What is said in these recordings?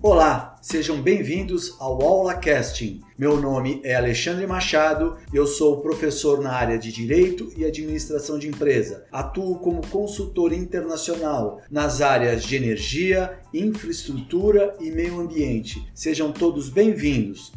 Olá, sejam bem-vindos ao Aula Casting. Meu nome é Alexandre Machado, eu sou professor na área de Direito e Administração de Empresa. Atuo como consultor internacional nas áreas de energia, infraestrutura e meio ambiente. Sejam todos bem-vindos.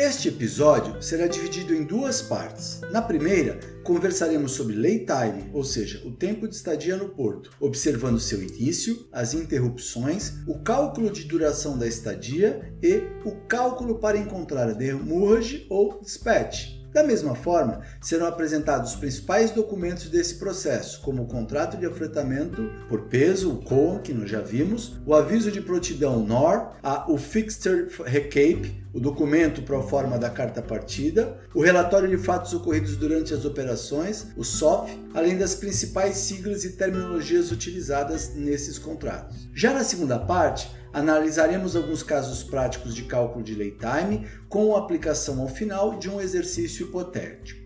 Este episódio será dividido em duas partes. Na primeira, conversaremos sobre lay time, ou seja, o tempo de estadia no porto, observando seu início, as interrupções, o cálculo de duração da estadia e o cálculo para encontrar a demurrage ou dispatch. Da mesma forma, serão apresentados os principais documentos desse processo, como o contrato de afretamento por peso, o COA, que nós já vimos, o aviso de prontidão NOR, a, o Fixture Recap, o documento pro forma da carta partida, o relatório de fatos ocorridos durante as operações, o SOF, além das principais siglas e terminologias utilizadas nesses contratos. Já na segunda parte, analisaremos alguns casos práticos de cálculo de lay time com aplicação ao final de um exercício hipotético.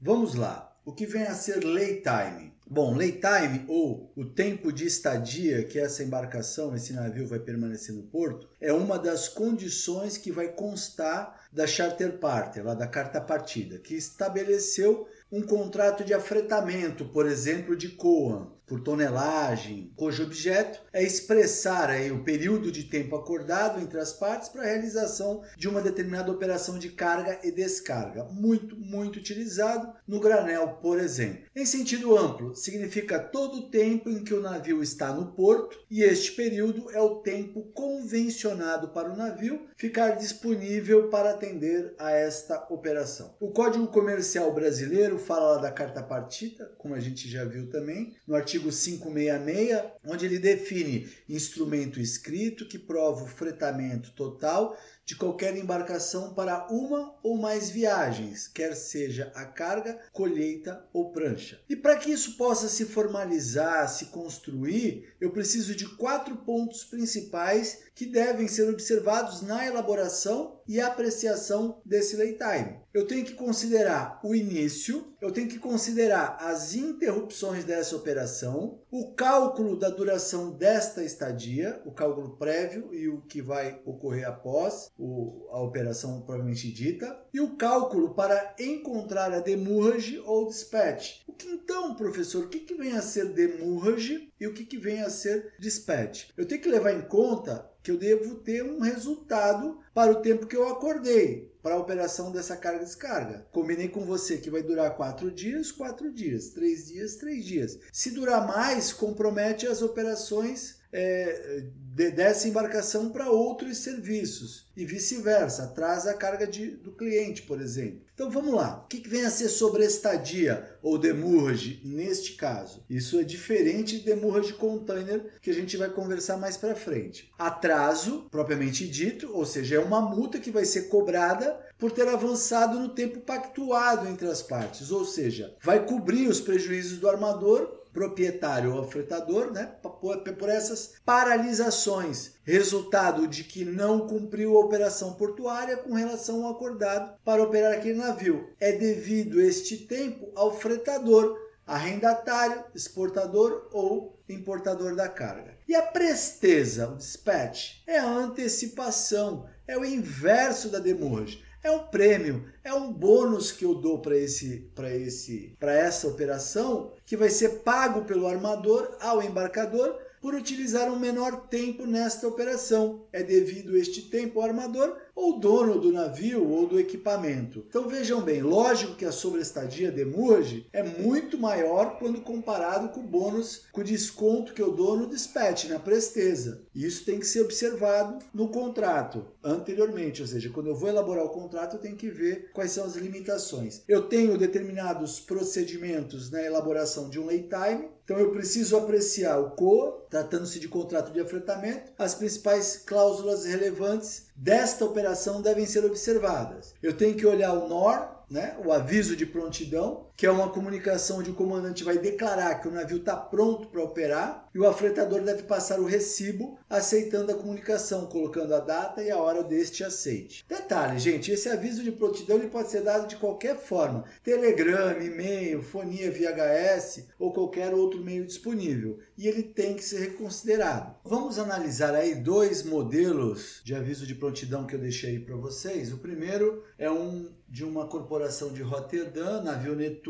Vamos lá. O que vem a ser lay time? Bom, lay time ou o tempo de estadia que essa embarcação, esse navio vai permanecer no porto, é uma das condições que vai constar da charter party, lá da carta partida, que estabeleceu um contrato de afretamento, por exemplo, de COAM, por tonelagem, cujo objeto é expressar aí o período de tempo acordado entre as partes para a realização de uma determinada operação de carga e descarga, muito, muito utilizado no granel, por exemplo. Em sentido amplo, significa todo o tempo em que o navio está no porto e este período é o tempo convencionado para o navio ficar disponível para atender a esta operação. O Código Comercial Brasileiro fala da carta partida, como a gente já viu também, no artigo artigo 566, onde ele define instrumento escrito que prova o fretamento total de qualquer embarcação para uma ou mais viagens, quer seja a carga, colheita ou prancha. E para que isso possa se formalizar, se construir, eu preciso de quatro pontos principais que devem ser observados na elaboração e apreciação desse lay time. Eu tenho que considerar o início, eu tenho que considerar as interrupções dessa operação, o cálculo da duração desta estadia, o cálculo prévio e o que vai ocorrer após, o, a operação propriamente dita, e o cálculo para encontrar a demurrage ou dispatch. O que então, professor, o que, que vem a ser demurrage e o que, que vem a ser dispatch? Eu tenho que levar em conta que eu devo ter um resultado para o tempo que eu acordei para a operação dessa carga descarga. Combinei com você que vai durar quatro dias, quatro dias, três dias, três dias. Se durar mais, compromete as operações é, de, dessa embarcação para outros serviços e vice-versa, atrasa a carga de, do cliente, por exemplo. Então vamos lá, o que, que vem a ser sobre estadia ou demurge neste caso? Isso é diferente de demurge container que a gente vai conversar mais para frente. Atraso, propriamente dito, ou seja, é uma multa que vai ser cobrada por ter avançado no tempo pactuado entre as partes, ou seja, vai cobrir os prejuízos do armador proprietário ou afretador, né, por essas paralisações, resultado de que não cumpriu a operação portuária com relação ao acordado para operar aquele navio. É devido este tempo ao fretador, arrendatário, exportador ou importador da carga. E a presteza, o dispatch, é a antecipação, é o inverso da demurge é um prêmio, é um bônus que eu dou para esse, para esse, para essa operação que vai ser pago pelo armador ao embarcador por utilizar um menor tempo nesta operação. É devido este tempo ao armador ou dono do navio ou do equipamento. Então vejam bem, lógico que a sobreestadia de Murge é muito maior quando comparado com o bônus, com o desconto que eu dou no dispatch, na presteza. Isso tem que ser observado no contrato anteriormente, ou seja, quando eu vou elaborar o contrato, eu tenho que ver quais são as limitações. Eu tenho determinados procedimentos na elaboração de um lay time, então eu preciso apreciar o COA, tratando-se de contrato de afretamento, as principais cláusulas relevantes desta operação devem ser observadas. Eu tenho que olhar o NOR, né, o aviso de prontidão, que é uma comunicação onde o comandante vai declarar que o navio está pronto para operar e o afretador deve passar o recibo aceitando a comunicação, colocando a data e a hora deste aceite. Detalhe, gente, esse aviso de prontidão ele pode ser dado de qualquer forma: telegrama, e-mail, fonia VHS ou qualquer outro meio disponível, e ele tem que ser reconsiderado. Vamos analisar aí dois modelos de aviso de prontidão que eu deixei para vocês. O primeiro é um de uma corporação de Roterdã, navio Netuno.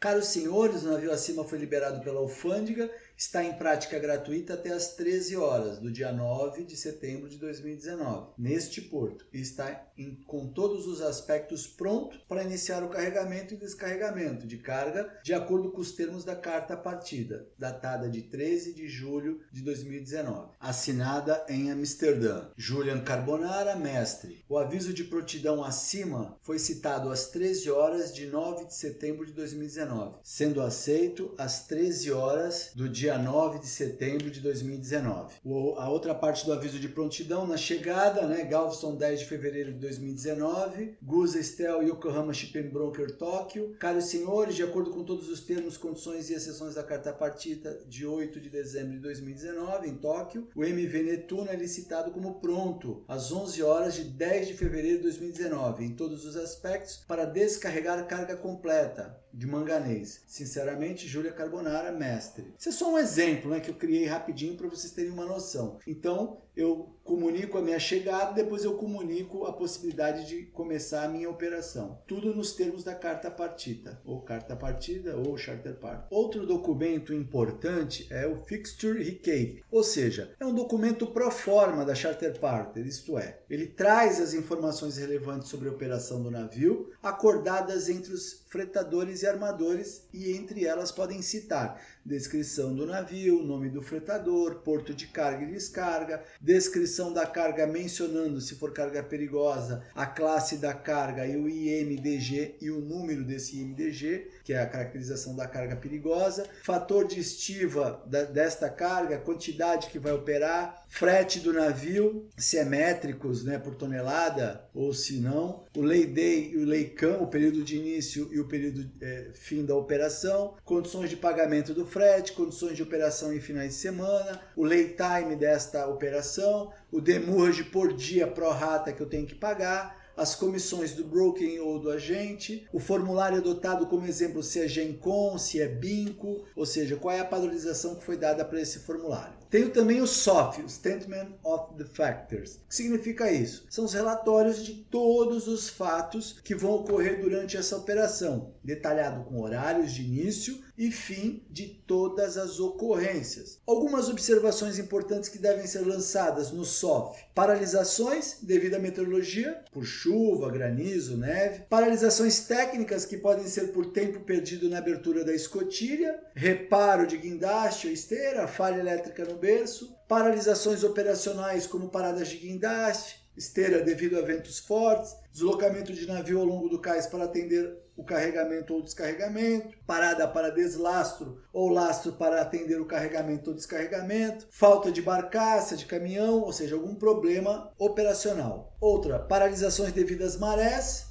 Caros senhores, o navio acima foi liberado pela alfândega está em prática gratuita até às 13 horas do dia 9 de setembro de 2019, neste porto, e está em, com todos os aspectos pronto para iniciar o carregamento e descarregamento de carga de acordo com os termos da carta partida, datada de 13 de julho de 2019, assinada em Amsterdã. Julian Carbonara, mestre. O aviso de prontidão acima foi citado às 13 horas de 9 de setembro de 2019, sendo aceito às 13 horas do dia dia 9 de setembro de 2019. O, a outra parte do aviso de prontidão na chegada, né, Galveston 10 de fevereiro de 2019, Gusa Estel Yokohama Shipping Broker Tóquio. Caros senhores, de acordo com todos os termos, condições e exceções da carta partida de 8 de dezembro de 2019 em Tóquio, o MV Netuno é licitado como pronto às 11 horas de 10 de fevereiro de 2019 em todos os aspectos para descarregar carga completa de manganês. Sinceramente, Júlia Carbonara, mestre. Isso é só um exemplo né, que eu criei rapidinho para vocês terem uma noção. Então, eu comunico a minha chegada, depois eu comunico a possibilidade de começar a minha operação. Tudo nos termos da carta partida, ou carta partida, ou charter part. Outro documento importante é o Fixture Recap, ou seja, é um documento pro forma da charter party, isto é, ele traz as informações relevantes sobre a operação do navio, acordadas entre os fretadores e armadores, e entre elas podem citar descrição do navio, nome do fretador, porto de carga e descarga, descrição da carga mencionando, se for carga perigosa, a classe da carga e o IMDG e o número desse IMDG, que é a caracterização da carga perigosa, fator de estiva da, desta carga, quantidade que vai operar, frete do navio, se é métricos né, por tonelada ou se não, o lay day e o lay cam, o período de início e o período é, fim da operação, condições de pagamento do frete, condições de operação em finais de semana, o lay time desta operação, o demurrage por dia pro rata que eu tenho que pagar, as comissões do broking ou do agente, o formulário adotado como exemplo se é GENCOM, se é BINCO, ou seja, qual é a padronização que foi dada para esse formulário. Tenho também o SOF, o Statement of the Factors. O que significa isso? São os relatórios de todos os fatos que vão ocorrer durante essa operação, detalhado com horários de início e fim de todas as ocorrências. Algumas observações importantes que devem ser lançadas no SOF: paralisações devido à meteorologia, por chuva, granizo, neve, paralisações técnicas que podem ser por tempo perdido na abertura da escotilha, reparo de guindaste ou esteira, falha elétrica no berço, paralisações operacionais como paradas de guindaste, esteira devido a ventos fortes, deslocamento de navio ao longo do cais para atender o carregamento ou descarregamento, parada para deslastro ou lastro para atender o carregamento ou descarregamento, falta de barcaça, de caminhão, ou seja, algum problema operacional. Outra, paralisações devido às marés,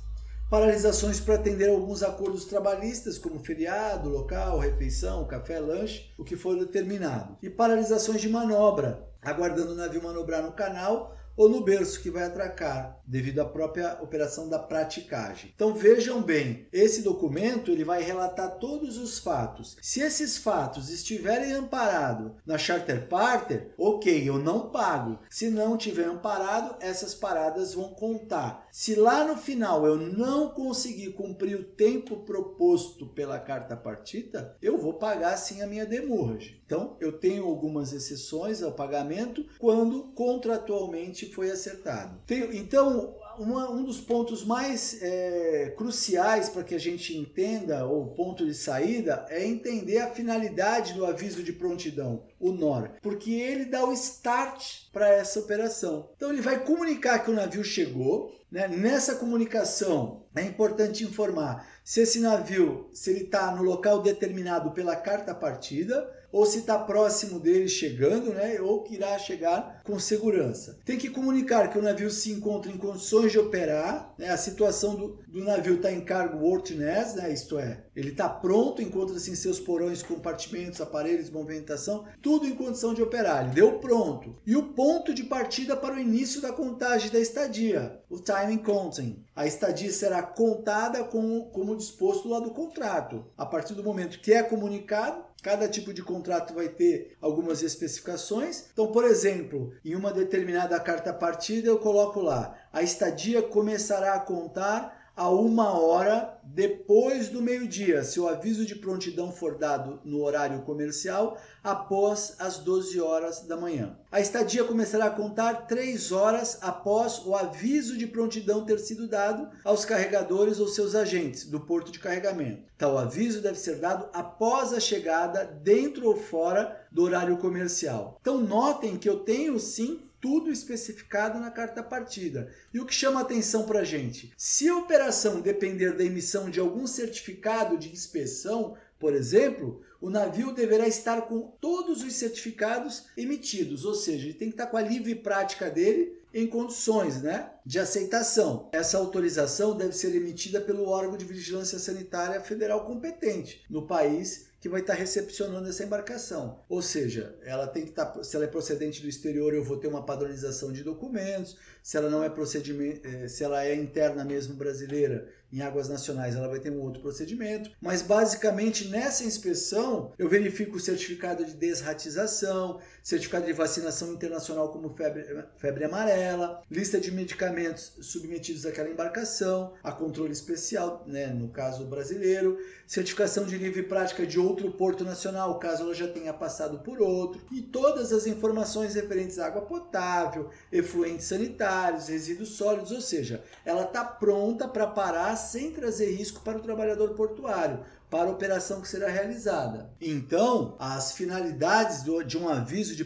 paralisações para atender alguns acordos trabalhistas, como feriado, local, refeição, café, lanche, o que for determinado. E paralisações de manobra, aguardando o navio manobrar no canal ou no berço que vai atracar, devido à própria operação da praticagem. Então vejam bem, esse documento ele vai relatar todos os fatos. Se esses fatos estiverem amparados na charter parter, ok, eu não pago. Se não tiver amparado, essas paradas vão contar. Se lá no final eu não conseguir cumprir o tempo proposto pela carta partida, eu vou pagar sim a minha demurragem. Então eu tenho algumas exceções ao pagamento quando contratualmente foi acertado. Tem, então, uma, um dos pontos mais é, cruciais para que a gente entenda o ponto de saída é entender a finalidade do aviso de prontidão, o NOR, porque ele dá o start para essa operação. Então ele vai comunicar que o navio chegou. Né? Nessa comunicação é importante informar se esse navio se ele está no local determinado pela carta partida ou se está próximo dele chegando, né, ou que irá chegar com segurança. Tem que comunicar que o navio se encontra em condições de operar, né, a situação do, do navio está em cargo worthiness, né, isto é, ele está pronto, encontra-se em seus porões, compartimentos, aparelhos, movimentação, tudo em condição de operar. Ele deu pronto. E o ponto de partida para o início da contagem da estadia, o timing counting. A estadia será contada como, como disposto lá do contrato. A partir do momento que é comunicado, Cada tipo de contrato vai ter algumas especificações. Então, por exemplo, em uma determinada carta partida, eu coloco lá: a estadia começará a contar a uma hora depois do meio-dia, se o aviso de prontidão for dado no horário comercial, após as 12 horas da manhã. A estadia começará a contar 3 horas após o aviso de prontidão ter sido dado aos carregadores ou seus agentes do porto de carregamento. Tal aviso deve ser dado após a chegada, dentro ou fora do horário comercial. Então, notem que eu tenho sim tudo especificado na carta partida. E o que chama atenção para a gente? Se a operação depender da emissão de algum certificado de inspeção, por exemplo, o navio deverá estar com todos os certificados emitidos, ou seja, ele tem que estar com a livre prática dele em condições né, de aceitação. Essa autorização deve ser emitida pelo órgão de vigilância sanitária federal competente no país que vai estar recepcionando essa embarcação. Ou seja, ela tem que estar, se ela é procedente do exterior, eu vou ter uma padronização de documentos. Se ela não é procedimento, eh, se ela é interna mesmo brasileira, em águas nacionais, ela vai ter um outro procedimento. Mas basicamente nessa inspeção, eu verifico o certificado de desratização, certificado de vacinação internacional como febre, febre amarela, lista de medicamentos submetidos àquela embarcação, a controle especial, né, no caso brasileiro, certificação de livre prática de outro porto nacional, caso ela já tenha passado por outro, e todas as informações referentes à água potável, efluentes sanitários, resíduos sólidos, ou seja, ela está pronta para parar sem trazer risco para o trabalhador portuário para a operação que será realizada. Então, as finalidades do, de um aviso de,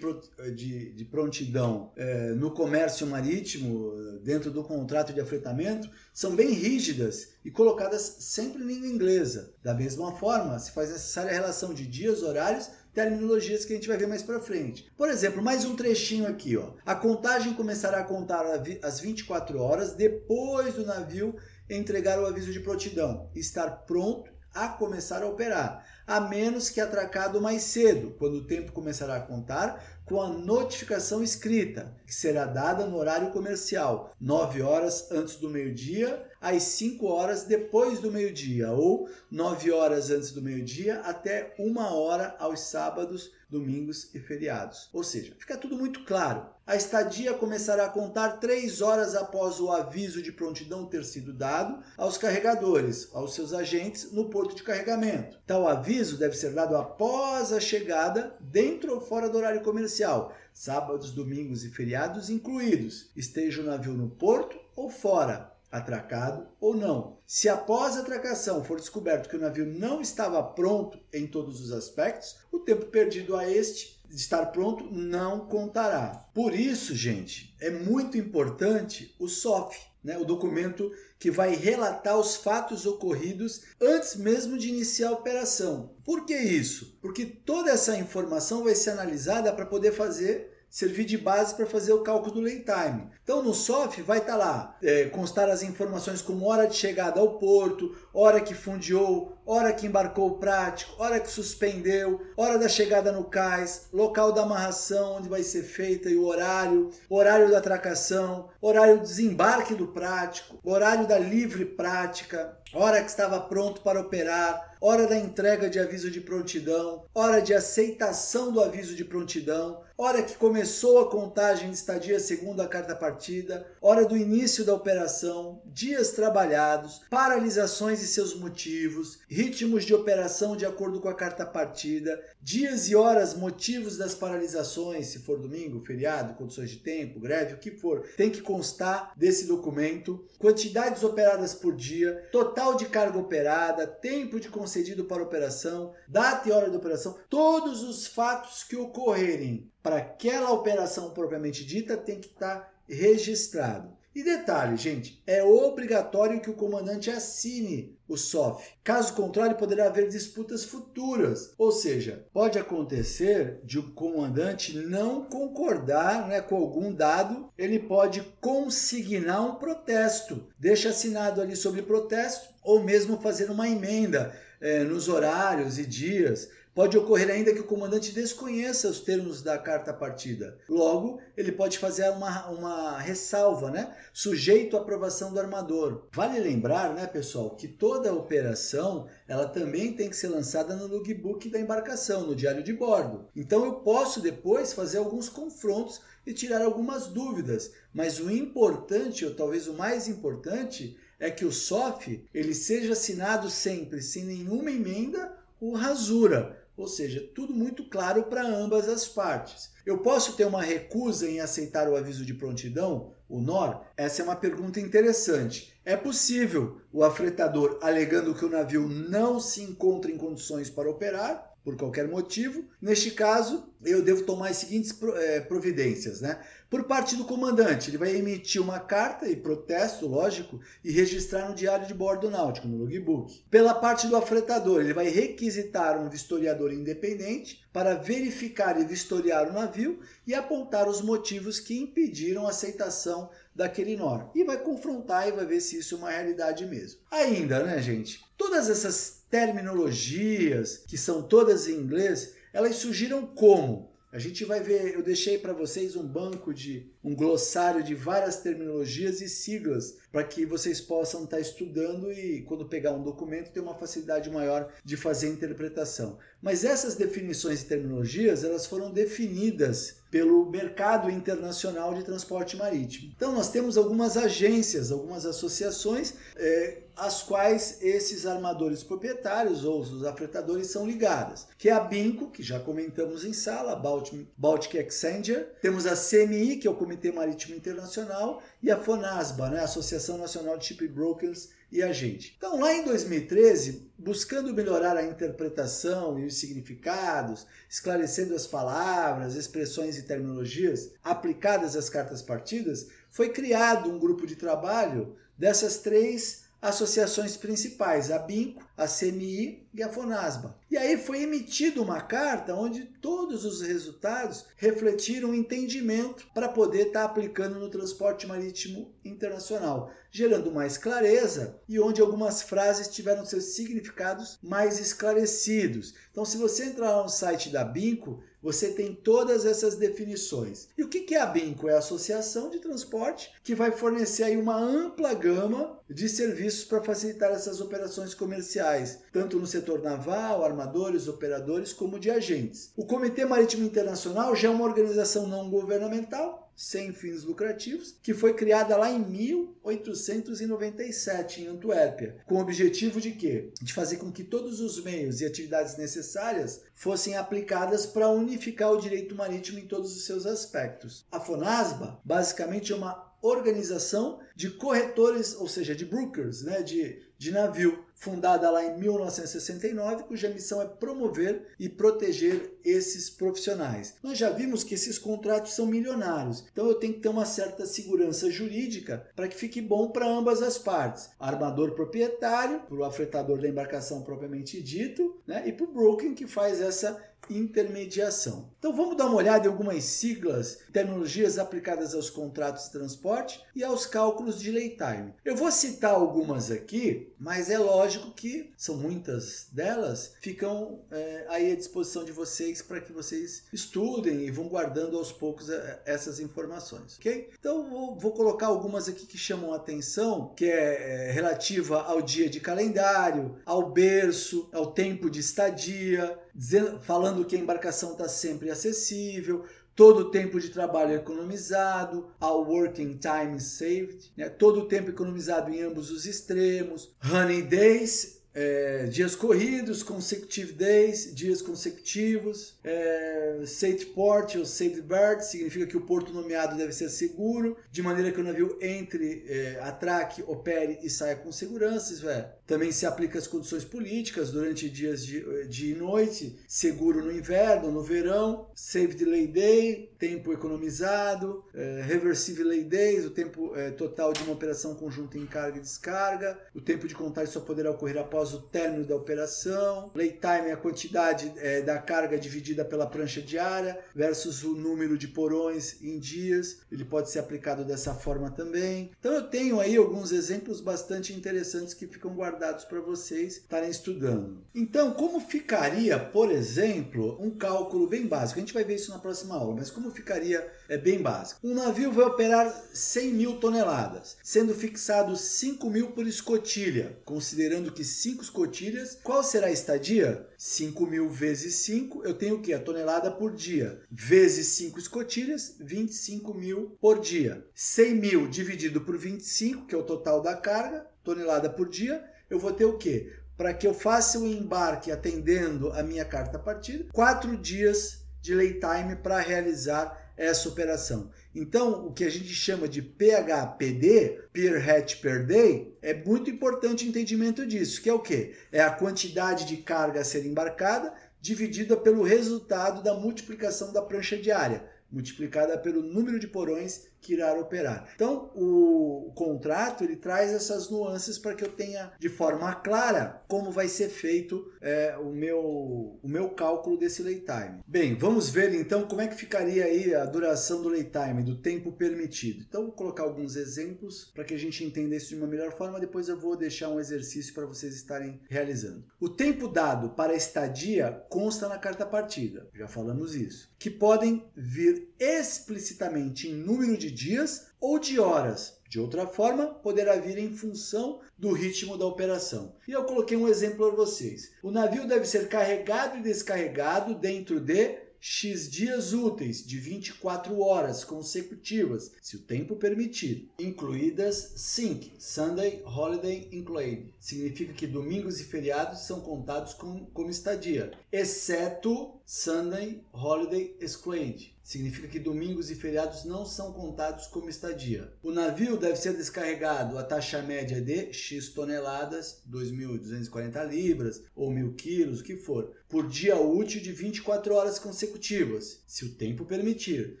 de, de prontidão é, no comércio marítimo, dentro do contrato de afretamento, são bem rígidas e colocadas sempre em língua inglesa. Da mesma forma, se faz necessária a relação de dias, horários terminologias que a gente vai ver mais para frente. Por exemplo, mais um trechinho aqui, ó. A contagem começará a contar às 24 horas depois do navio entregar o aviso de prontidão, estar pronto a começar a operar, a menos que atracado mais cedo, quando o tempo começará a contar com a notificação escrita, que será dada no horário comercial, 9 horas antes do meio-dia às 5 horas depois do meio-dia, ou 9 horas antes do meio-dia até 1 hora aos sábados, domingos e feriados. Ou seja, fica tudo muito claro. A estadia começará a contar 3 horas após o aviso de prontidão ter sido dado aos carregadores, aos seus agentes no porto de carregamento. Tal aviso deve ser dado após a chegada, dentro ou fora do horário comercial, sábados, domingos e feriados incluídos, esteja o navio no porto ou fora, atracado ou não. Se após a atracação for descoberto que o navio não estava pronto em todos os aspectos, o tempo perdido a este estar pronto não contará. Por isso, gente, é muito importante o SOF, né, o documento que vai relatar os fatos ocorridos antes mesmo de iniciar a operação. Por que isso? Porque toda essa informação vai ser analisada para poder fazer servir de base para fazer o cálculo do lay time. Então no SOF vai estar tá lá, é, constar as informações como hora de chegada ao porto, hora que fundiou, hora que embarcou o prático, hora que suspendeu, hora da chegada no cais, local da amarração onde vai ser feita e o horário, horário da atracação, horário do desembarque do prático, horário da livre prática, hora que estava pronto para operar, hora da entrega de aviso de prontidão, hora de aceitação do aviso de prontidão, hora que começou a contagem de estadia segundo a carta partida, hora do início da operação, dias trabalhados, paralisações e seus motivos, ritmos de operação de acordo com a carta partida, dias e horas, motivos das paralisações, se for domingo, feriado, condições de tempo, greve, o que for, tem que constar desse documento, quantidades operadas por dia, total de carga operada, tempo de concedido para operação, data e hora de operação, todos os fatos que ocorrerem. Para aquela operação propriamente dita tem que estar registrado. E detalhe, gente, é obrigatório que o comandante assine o SOF. Caso contrário, poderá haver disputas futuras. Ou seja, pode acontecer de o comandante não concordar né, com algum dado, ele pode consignar um protesto. Deixa assinado ali sobre protesto, ou mesmo fazer uma emenda é, nos horários e dias Pode ocorrer ainda que o comandante desconheça os termos da carta partida. Logo, ele pode fazer uma, uma ressalva, né? Sujeito à aprovação do armador. Vale lembrar, né, pessoal, que toda operação ela também tem que ser lançada no logbook da embarcação, no diário de bordo. Então eu posso depois fazer alguns confrontos e tirar algumas dúvidas. Mas o importante, ou talvez o mais importante, é que o SOF ele seja assinado sempre sem nenhuma emenda ou rasura ou seja, tudo muito claro para ambas as partes. Eu posso ter uma recusa em aceitar o aviso de prontidão, o NOR? Essa é uma pergunta interessante. É possível o afretador, alegando que o navio não se encontra em condições para operar, por qualquer motivo. Neste caso, eu devo tomar as seguintes eh, providências, né? Por parte do comandante, ele vai emitir uma carta e protesto, lógico, e registrar no diário de bordo náutico, no logbook. Pela parte do afretador, ele vai requisitar um vistoriador independente para verificar e vistoriar o navio e apontar os motivos que impediram a aceitação daquele NOR. E vai confrontar e vai ver se isso é uma realidade mesmo. Ainda, né, gente? Todas essas terminologias, que são todas em inglês, elas surgiram como? A gente vai ver, eu deixei para vocês um banco de um glossário de várias terminologias e siglas para que vocês possam estar tá estudando e quando pegar um documento ter uma facilidade maior de fazer a interpretação. Mas essas definições e terminologias, elas foram definidas pelo mercado internacional de transporte marítimo. Então nós temos algumas agências, algumas associações é, às quais esses armadores proprietários ou os afretadores são ligadas, que é a BINCO, que já comentamos em sala, a Baltic, Baltic Exchanger, temos a CMI, que o Comitê Marítimo Internacional, e a FONASBA, né, Associação Nacional de Shipbrokers e Agente. Então, lá em 2013, buscando melhorar a interpretação e os significados, esclarecendo as palavras, expressões e terminologias aplicadas às cartas partidas, foi criado um grupo de trabalho dessas três associações principais, a BINCO, a CMI e a FONASBA. E aí foi emitida uma carta onde todos os resultados refletiram entendimento para poder estar tá aplicando no transporte marítimo internacional, gerando mais clareza e onde algumas frases tiveram seus significados mais esclarecidos. Então, se você entrar no site da BINCO, você tem todas essas definições. E o que é a BINCO? É a Associação de Transporte que vai fornecer aí uma ampla gama de serviços para facilitar essas operações comerciais, tanto no setor naval, armadores, operadores, como de agentes. O Comitê Marítimo Internacional já é uma organização não governamental sem fins lucrativos, que foi criada lá em 1897 em Antuérpia, com o objetivo de quê? De fazer com que todos os meios e atividades necessárias fossem aplicadas para unificar o direito marítimo em todos os seus aspectos. A Fonasba, basicamente, é uma organização de corretores, ou seja, de brokers, né, de, de navio, fundada lá em 1969, cuja missão é promover e proteger esses profissionais. Nós já vimos que esses contratos são milionários, então eu tenho que ter uma certa segurança jurídica para que fique bom para ambas as partes. Armador proprietário, para o afretador da embarcação propriamente dito, né, e para o broker que faz essa intermediação. Então vamos dar uma olhada em algumas siglas, terminologias aplicadas aos contratos de transporte e aos cálculos de lay time. Eu vou citar algumas aqui, mas é lógico que são muitas delas, ficam é, aí à disposição de vocês para que vocês estudem e vão guardando aos poucos é, essas informações, ok? Então vou, vou colocar algumas aqui que chamam a atenção, que é, é relativa ao dia de calendário, ao berço, ao tempo de estadia, dizendo, falando que a embarcação está sempre acessível, todo o tempo de trabalho economizado, ao working time saved, né? todo o tempo economizado em ambos os extremos, honey days, é, dias corridos, consecutive days, dias consecutivos, é, safe port ou safe bird, significa que o porto nomeado deve ser seguro, de maneira que o navio entre, é, atraque, opere e saia com segurança, isso é, também se aplica às condições políticas durante dias de dia e noite, seguro no inverno, no verão, Save Delay Day, tempo economizado, é, Reversive Lay Days, o tempo é, total de uma operação conjunta em carga e descarga, o tempo de contagem só poderá ocorrer após o término da operação, Lay Time é a quantidade é, da carga dividida pela prancha diária versus o número de porões em dias, ele pode ser aplicado dessa forma também. Então eu tenho aí alguns exemplos bastante interessantes que ficam guardados para vocês estarem estudando. Então, como ficaria, por exemplo, um cálculo bem básico? A gente vai ver isso na próxima aula, mas como ficaria é bem básico. Um navio vai operar 100 mil toneladas, sendo fixados 5 mil por escotilha, considerando que 5 escotilhas, qual será a estadia? 5 mil vezes 5, eu tenho o que? A tonelada por dia. Vezes 5 escotilhas, 25 mil por dia. 100 mil dividido por 25, que é o total da carga, tonelada por dia, eu vou ter o quê? Para que eu faça o embarque atendendo a minha carta partida, quatro dias de lay time para realizar essa operação. Então, o que a gente chama de PHPD, Per Hatch Per Day, é muito importante o entendimento disso, que é o quê? É a quantidade de carga a ser embarcada dividida pelo resultado da multiplicação da prancha diária, multiplicada pelo número de porões que irá operar. Então, o contrato ele traz essas nuances para que eu tenha de forma clara como vai ser feito é, o, meu, o meu cálculo desse lay time. Bem, vamos ver então como é que ficaria aí a duração do lay time, do tempo permitido. Então, vou colocar alguns exemplos para que a gente entenda isso de uma melhor forma. Depois eu vou deixar um exercício para vocês estarem realizando. O tempo dado para a estadia consta na carta partida, já falamos isso, que podem vir explicitamente em número de dias ou de horas. De outra forma, poderá vir em função do ritmo da operação. E eu coloquei um exemplo para vocês. O navio deve ser carregado e descarregado dentro de X dias úteis de 24 horas consecutivas, se o tempo permitir, incluídas SYNC, Sunday Holiday Included. Significa que domingos e feriados são contados como, como estadia, exceto Sunday Holiday Excluded Significa que domingos e feriados não são contados como estadia. O navio deve ser descarregado a taxa média de X toneladas, 2.240 libras ou 1.000 quilos, o que for, por dia útil de 24 horas consecutivas, se o tempo permitir.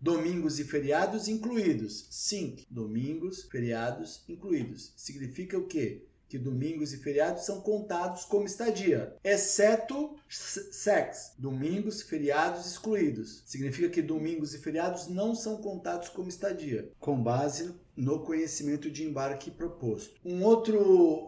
Domingos e feriados incluídos. Sim, domingos, feriados incluídos. Significa o quê? Que domingos e feriados são contados como estadia, exceto sex, domingos, feriados excluídos. Significa que domingos e feriados não são contados como estadia, com base no conhecimento de embarque proposto. Um outro,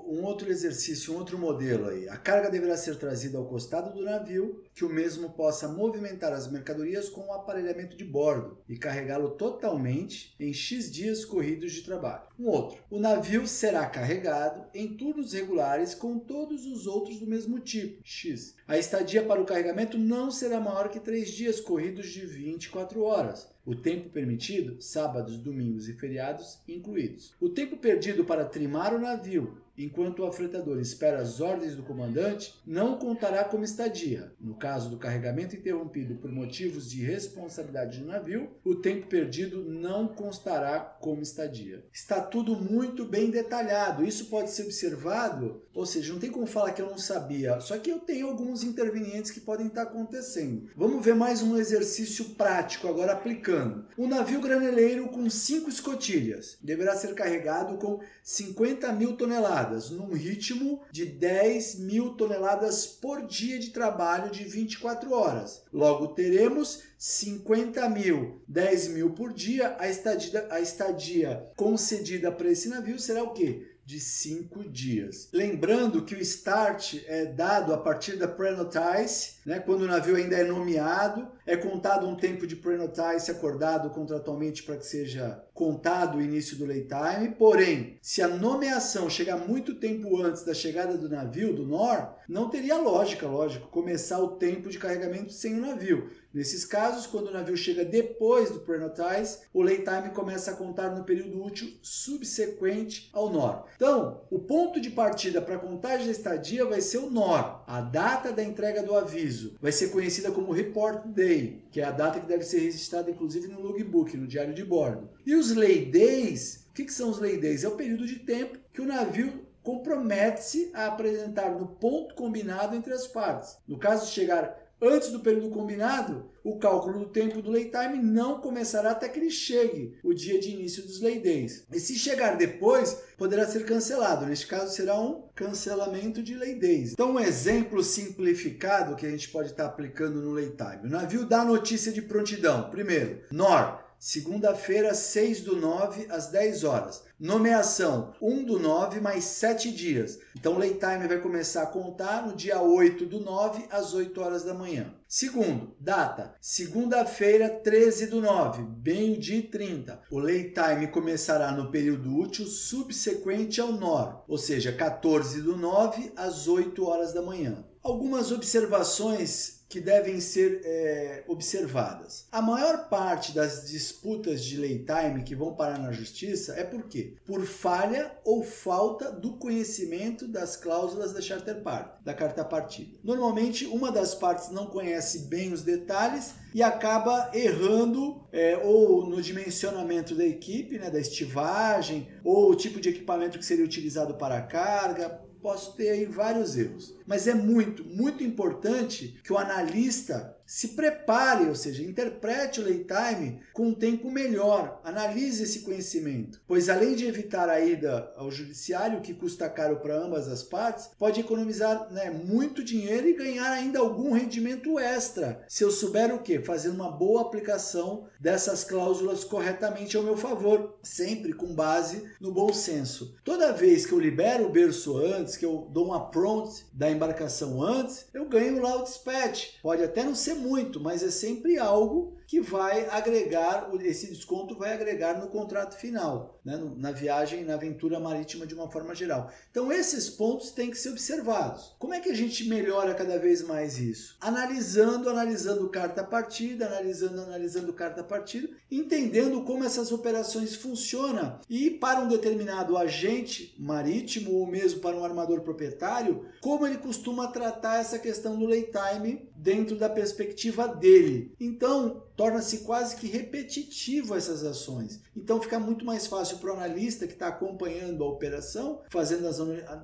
um outro exercício, um outro modelo aí. A carga deverá ser trazida ao costado do navio, que o mesmo possa movimentar as mercadorias com o aparelhamento de bordo e carregá-lo totalmente em X dias corridos de trabalho. Um outro. O navio será carregado em turnos regulares com todos os outros do mesmo tipo, X. A estadia para o carregamento não será maior que 3 dias corridos de 24 horas o tempo permitido, sábados, domingos e feriados incluídos. O tempo perdido para trimar o navio enquanto o afretador espera as ordens do comandante, não contará como estadia. No caso do carregamento interrompido por motivos de responsabilidade do navio, o tempo perdido não constará como estadia. Está tudo muito bem detalhado. Isso pode ser observado, ou seja, não tem como falar que eu não sabia, só que eu tenho alguns intervenientes que podem estar acontecendo. Vamos ver mais um exercício prático agora aplicando. Um navio graneleiro com cinco escotilhas deverá ser carregado com 50 mil toneladas, num ritmo de 10 mil toneladas por dia de trabalho de 24 horas. Logo teremos 50 mil, 10 mil por dia. A estadia, a estadia concedida para esse navio será o quê? de cinco dias. Lembrando que o start é dado a partir da prenotice, né, quando o navio ainda é nomeado, é contado um tempo de pre-notice acordado contratualmente para que seja contado o início do lay time. Porém, se a nomeação chegar muito tempo antes da chegada do navio, do NOR, não teria lógica, lógico, começar o tempo de carregamento sem o navio. Nesses casos, quando o navio chega depois do pre-notice, o lay time começa a contar no período útil subsequente ao NOR. Então, o ponto de partida para a contagem da estadia vai ser o NOR, a data da entrega do aviso. Vai ser conhecida como Report Day, que é a data que deve ser registrada inclusive no logbook, no diário de bordo. E os lay days, o que, que são os lay days? É o período de tempo que o navio compromete-se a apresentar no ponto combinado entre as partes. No caso de chegar antes do período combinado, o cálculo do tempo do lay time não começará até que ele chegue o dia de início dos lay days. E se chegar depois, poderá ser cancelado. Neste caso, será um cancelamento de lay days. Então, um exemplo simplificado que a gente pode estar aplicando no lay time. O navio dá notícia de prontidão. Primeiro, NOR, segunda-feira, 6 do 9 às 10 horas. Nomeação 1 do 9 mais 7 dias. Então, o time vai começar a contar no dia 8 do 9 às 8 horas da manhã. Segundo, data, segunda-feira, 13 do 9, meio-dia e 30. O lay time começará no período útil subsequente ao NOR, ou seja, 14 do 9 às 8 horas da manhã. Algumas observações que devem ser é, observadas. A maior parte das disputas de lay time que vão parar na justiça é por quê? Por falha ou falta do conhecimento das cláusulas da charter part, da carta partida. Normalmente, uma das partes não conhece bem os detalhes e acaba errando é, ou no dimensionamento da equipe, né, da estivagem, ou o tipo de equipamento que seria utilizado para a carga, posso ter aí vários erros. Mas é muito, muito importante que o analista se prepare, ou seja, interprete o lay time com um tempo melhor, analise esse conhecimento, pois além de evitar a ida ao judiciário, que custa caro para ambas as partes, pode economizar né, muito dinheiro e ganhar ainda algum rendimento extra, se eu souber o que? Fazer uma boa aplicação dessas cláusulas corretamente ao meu favor, sempre com base no bom senso. Toda vez que eu libero o berço antes, que eu dou uma prompt da embarcação antes, eu ganho lá o dispatch. Pode até não ser muito, mas é sempre algo que vai agregar, esse desconto vai agregar no contrato final, né? na viagem, na aventura marítima de uma forma geral. Então esses pontos têm que ser observados. Como é que a gente melhora cada vez mais isso? Analisando, analisando carta partida, analisando, analisando carta partida, entendendo como essas operações funcionam e para um determinado agente marítimo ou mesmo para um armador proprietário, como ele costuma tratar essa questão do lay time dentro da perspectiva dele. Então, torna-se quase que repetitivo essas ações. Então fica muito mais fácil para o analista que está acompanhando a operação, fazendo as,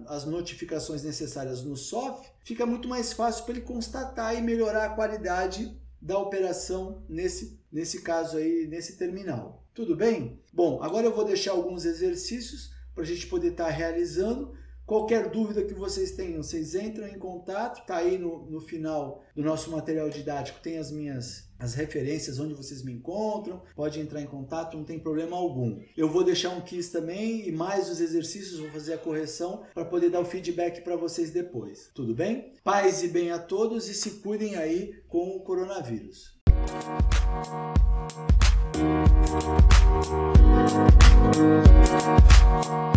as notificações necessárias no SOF, fica muito mais fácil para ele constatar e melhorar a qualidade da operação nesse, nesse caso aí, nesse terminal. Tudo bem? Bom, agora eu vou deixar alguns exercícios para a gente poder estar tá realizando. Qualquer dúvida que vocês tenham, vocês entram em contato, tá aí no, no final do nosso material didático, tem as minhas as referências onde vocês me encontram, pode entrar em contato, não tem problema algum. Eu vou deixar um quiz também e mais os exercícios, vou fazer a correção para poder dar o feedback para vocês depois. Tudo bem? Paz e bem a todos e se cuidem aí com o coronavírus. Música